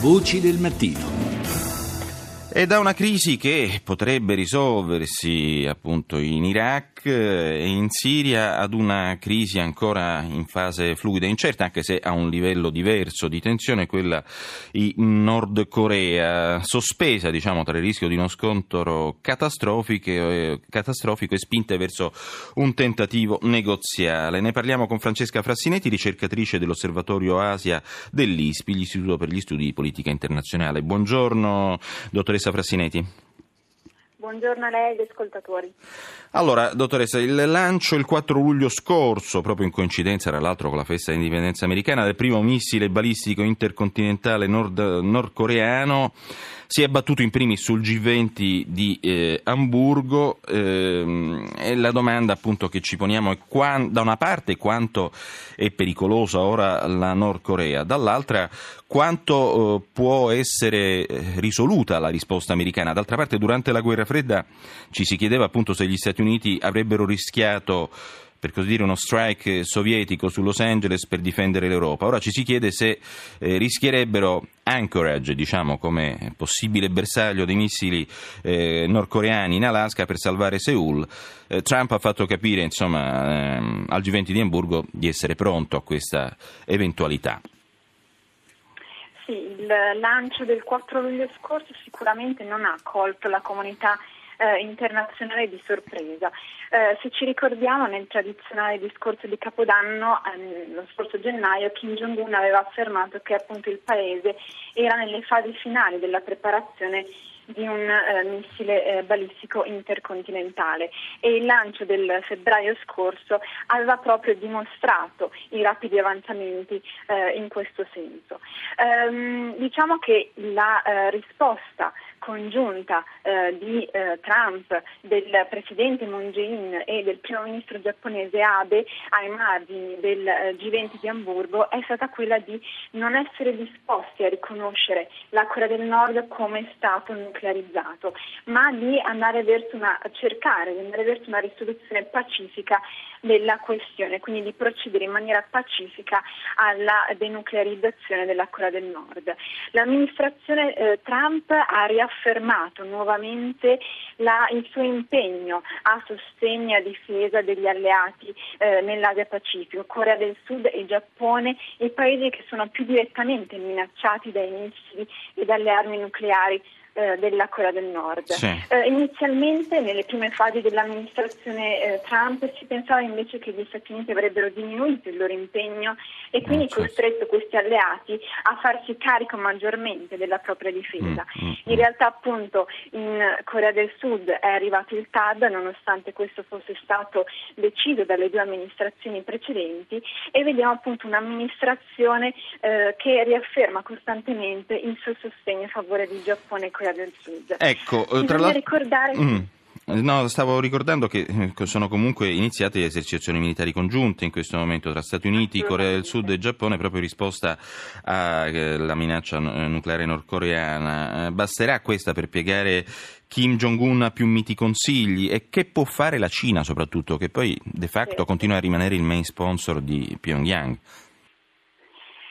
Voci del mattino. È da una crisi che potrebbe risolversi appunto in Iraq e in Siria ad una crisi ancora in fase fluida e incerta, anche se a un livello diverso di tensione, quella in Nord Corea, sospesa diciamo tra il rischio di uno scontro catastrofico, eh, catastrofico e spinte verso un tentativo negoziale. Ne parliamo con Francesca Frassinetti, ricercatrice dell'Osservatorio Asia dell'ISPI, l'Istituto per gli Studi di Politica Internazionale. Buongiorno, dottoressa dottoressa Frassinetti. Buongiorno a lei e agli ascoltatori. Allora, dottoressa, il lancio il 4 luglio scorso, proprio in coincidenza tra l'altro con la festa d'indipendenza americana, del primo missile balistico intercontinentale nord- nordcoreano si è battuto in primis sul G20 di eh, Amburgo ehm, e la domanda appunto che ci poniamo è qua, da una parte quanto è pericolosa ora la Nord Corea, dall'altra quanto eh, può essere eh, risoluta la risposta americana. D'altra parte durante la guerra fredda ci si chiedeva appunto se gli Stati Uniti avrebbero rischiato per così dire, uno strike sovietico su Los Angeles per difendere l'Europa. Ora ci si chiede se eh, rischierebbero Anchorage, diciamo, come possibile bersaglio dei missili eh, nordcoreani in Alaska per salvare Seoul. Eh, Trump ha fatto capire, insomma, ehm, al G20 di Hamburgo di essere pronto a questa eventualità. Lancio del 4 luglio scorso sicuramente non ha colto la comunità eh, internazionale di sorpresa. Eh, se ci ricordiamo nel tradizionale discorso di Capodanno, ehm, lo scorso gennaio, Kim Jong-un aveva affermato che appunto il paese era nelle fasi finali della preparazione di un eh, missile eh, balistico intercontinentale e il lancio del febbraio scorso aveva proprio dimostrato i rapidi avanzamenti eh, in questo senso. Ehm, diciamo che la eh, risposta congiunta eh, di eh, Trump, del presidente Moon Jae-in e del primo ministro giapponese Abe ai margini del G20 di Amburgo è stata quella di non essere disposti a riconoscere la Corea del Nord come Stato nucleare nuclearizzato, ma di andare verso una, cercare di andare verso una risoluzione pacifica della questione, quindi di procedere in maniera pacifica alla denuclearizzazione della Corea del Nord. L'amministrazione eh, Trump ha riaffermato nuovamente la, il suo impegno a sostegno e a difesa degli alleati eh, nell'Asia Pacifico, Corea del Sud e Giappone, i paesi che sono più direttamente minacciati dai missili e dalle armi nucleari eh, della Corea del Nord. Sì. Eh, inizialmente, nelle prime fasi dell'amministrazione eh, Trump, si pensava invece che gli Stati Uniti avrebbero diminuito il loro impegno e quindi mm, certo. costretto questi alleati a farsi carico maggiormente della propria difesa. Mm, mm, in realtà, appunto, in Corea del Sud è arrivato il TAD, nonostante questo fosse stato deciso dalle due amministrazioni precedenti, e vediamo appunto un'amministrazione eh, che riafferma costantemente il suo sostegno a favore di Giappone e Corea Corea del Sud. Ecco, Bisogna tra l'altro... ricordare... Mm. No, stavo ricordando che eh, sono comunque iniziate le esercitazioni militari congiunte in questo momento tra Stati Uniti, Corea del Sud e Giappone proprio in risposta alla minaccia eh, nucleare nordcoreana. Eh, basterà questa per piegare Kim Jong-un a più miti consigli? E che può fare la Cina soprattutto, che poi de facto continua a rimanere il main sponsor di Pyongyang?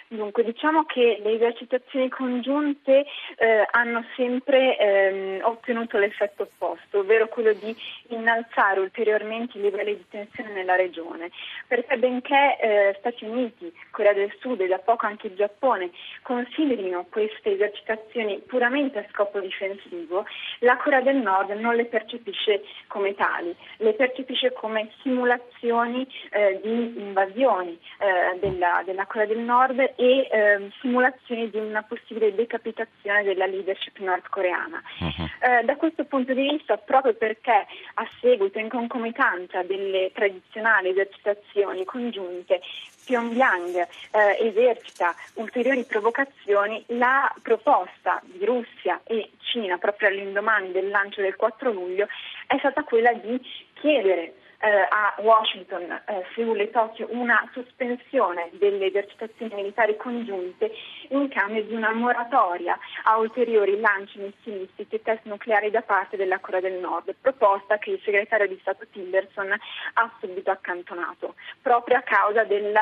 Dunque, diciamo che le esercitazioni congiunte eh, hanno sempre ehm, ottenuto l'effetto opposto, ovvero quello di innalzare ulteriormente i livelli di tensione nella regione, perché benché eh, Stati Uniti, Corea del Sud e da poco anche il Giappone considerino queste esercitazioni puramente a scopo difensivo, la Corea del Nord non le percepisce come tali, le percepisce come simulazioni eh, di invasioni eh, della, della Corea del Nord e eh, simulazioni di una possibile decapitazione della leadership nordcoreana. Uh-huh. Da questo punto di vista, proprio perché a seguito, in concomitanza delle tradizionali esercitazioni congiunte, Pyongyang eh, esercita ulteriori provocazioni, la proposta di Russia e Cina proprio all'indomani del lancio del 4 luglio è stata quella di chiedere eh, a Washington, eh, Seul e Tokyo una sospensione delle esercitazioni militari congiunte in cambio di una moratoria a ulteriori lanci missilistici e test nucleari da parte della Corea del Nord, proposta che il segretario di Stato Tillerson ha subito accantonato, proprio a causa del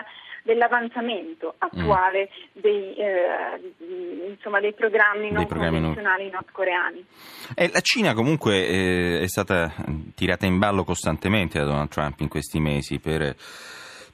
dell'avanzamento attuale mm. dei, eh, insomma, dei programmi non programmi convenzionali nordcoreani. Eh, la Cina comunque eh, è stata tirata in ballo costantemente da Donald Trump in questi mesi per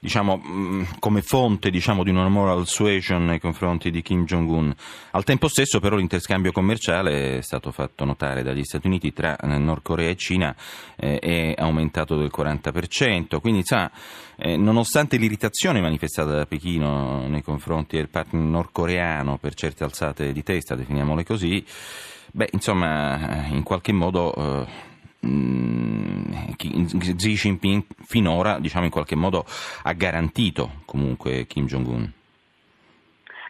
diciamo, mm, come fonte diciamo, di una moral suasion nei confronti di Kim Jong-un. Al tempo stesso però l'interscambio commerciale è stato fatto notare dagli Stati Uniti tra eh, Nord Corea e Cina eh, è aumentato del 40%, quindi sa, eh, nonostante l'irritazione manifestata da Pechino nei confronti del partner nordcoreano per certe alzate di testa, definiamole così, beh, insomma, in qualche modo... Eh, Mm, Xi Jinping finora diciamo in qualche modo ha garantito comunque Kim Jong-un.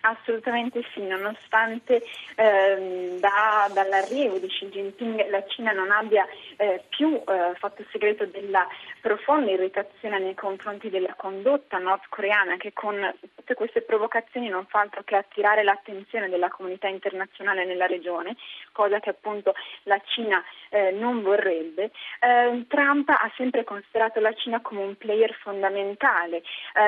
Assolutamente sì, nonostante ehm, da, dall'arrivo di Xi Jinping la Cina non abbia eh, più eh, fatto segreto della profonda irritazione nei confronti della condotta nordcoreana che con tutte queste provocazioni non fa altro che attirare l'attenzione della comunità internazionale nella regione, cosa che appunto la Cina eh, non vorrebbe, eh, Trump ha sempre considerato la Cina come un player fondamentale, eh,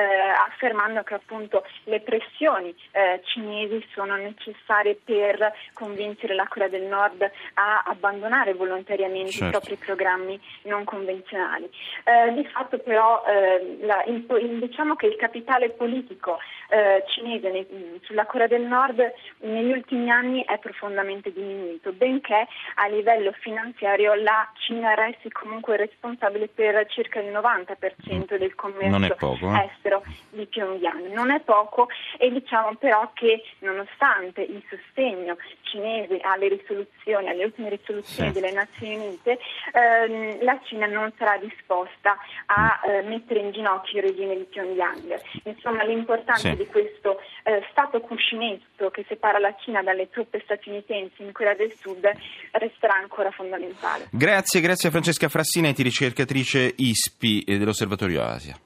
affermando che appunto le pressioni eh, cinesi sono necessarie per convincere la Corea del Nord a abbandonare volontariamente certo. Propri programmi non convenzionali. Eh, di fatto però eh, la, in, diciamo che il capitale politico eh, cinese nei, sulla Corea del Nord negli ultimi anni è profondamente diminuito, benché a livello finanziario la Cina resti comunque responsabile per circa il 90% del commercio poco, eh? estero di Pyongyang. Non è poco e diciamo però che nonostante il sostegno cinese alle risoluzioni, alle ultime risoluzioni sì. delle Nazioni Unite, ehm, la Cina non sarà disposta a eh, mettere in ginocchio il regime di Pyongyang. Insomma, l'importanza sì. Di questo eh, stato cuscinetto che separa la Cina dalle truppe statunitensi in Corea del Sud resterà ancora fondamentale. Grazie, grazie a Francesca Frassinetti, ricercatrice ISPI dell'Osservatorio Asia.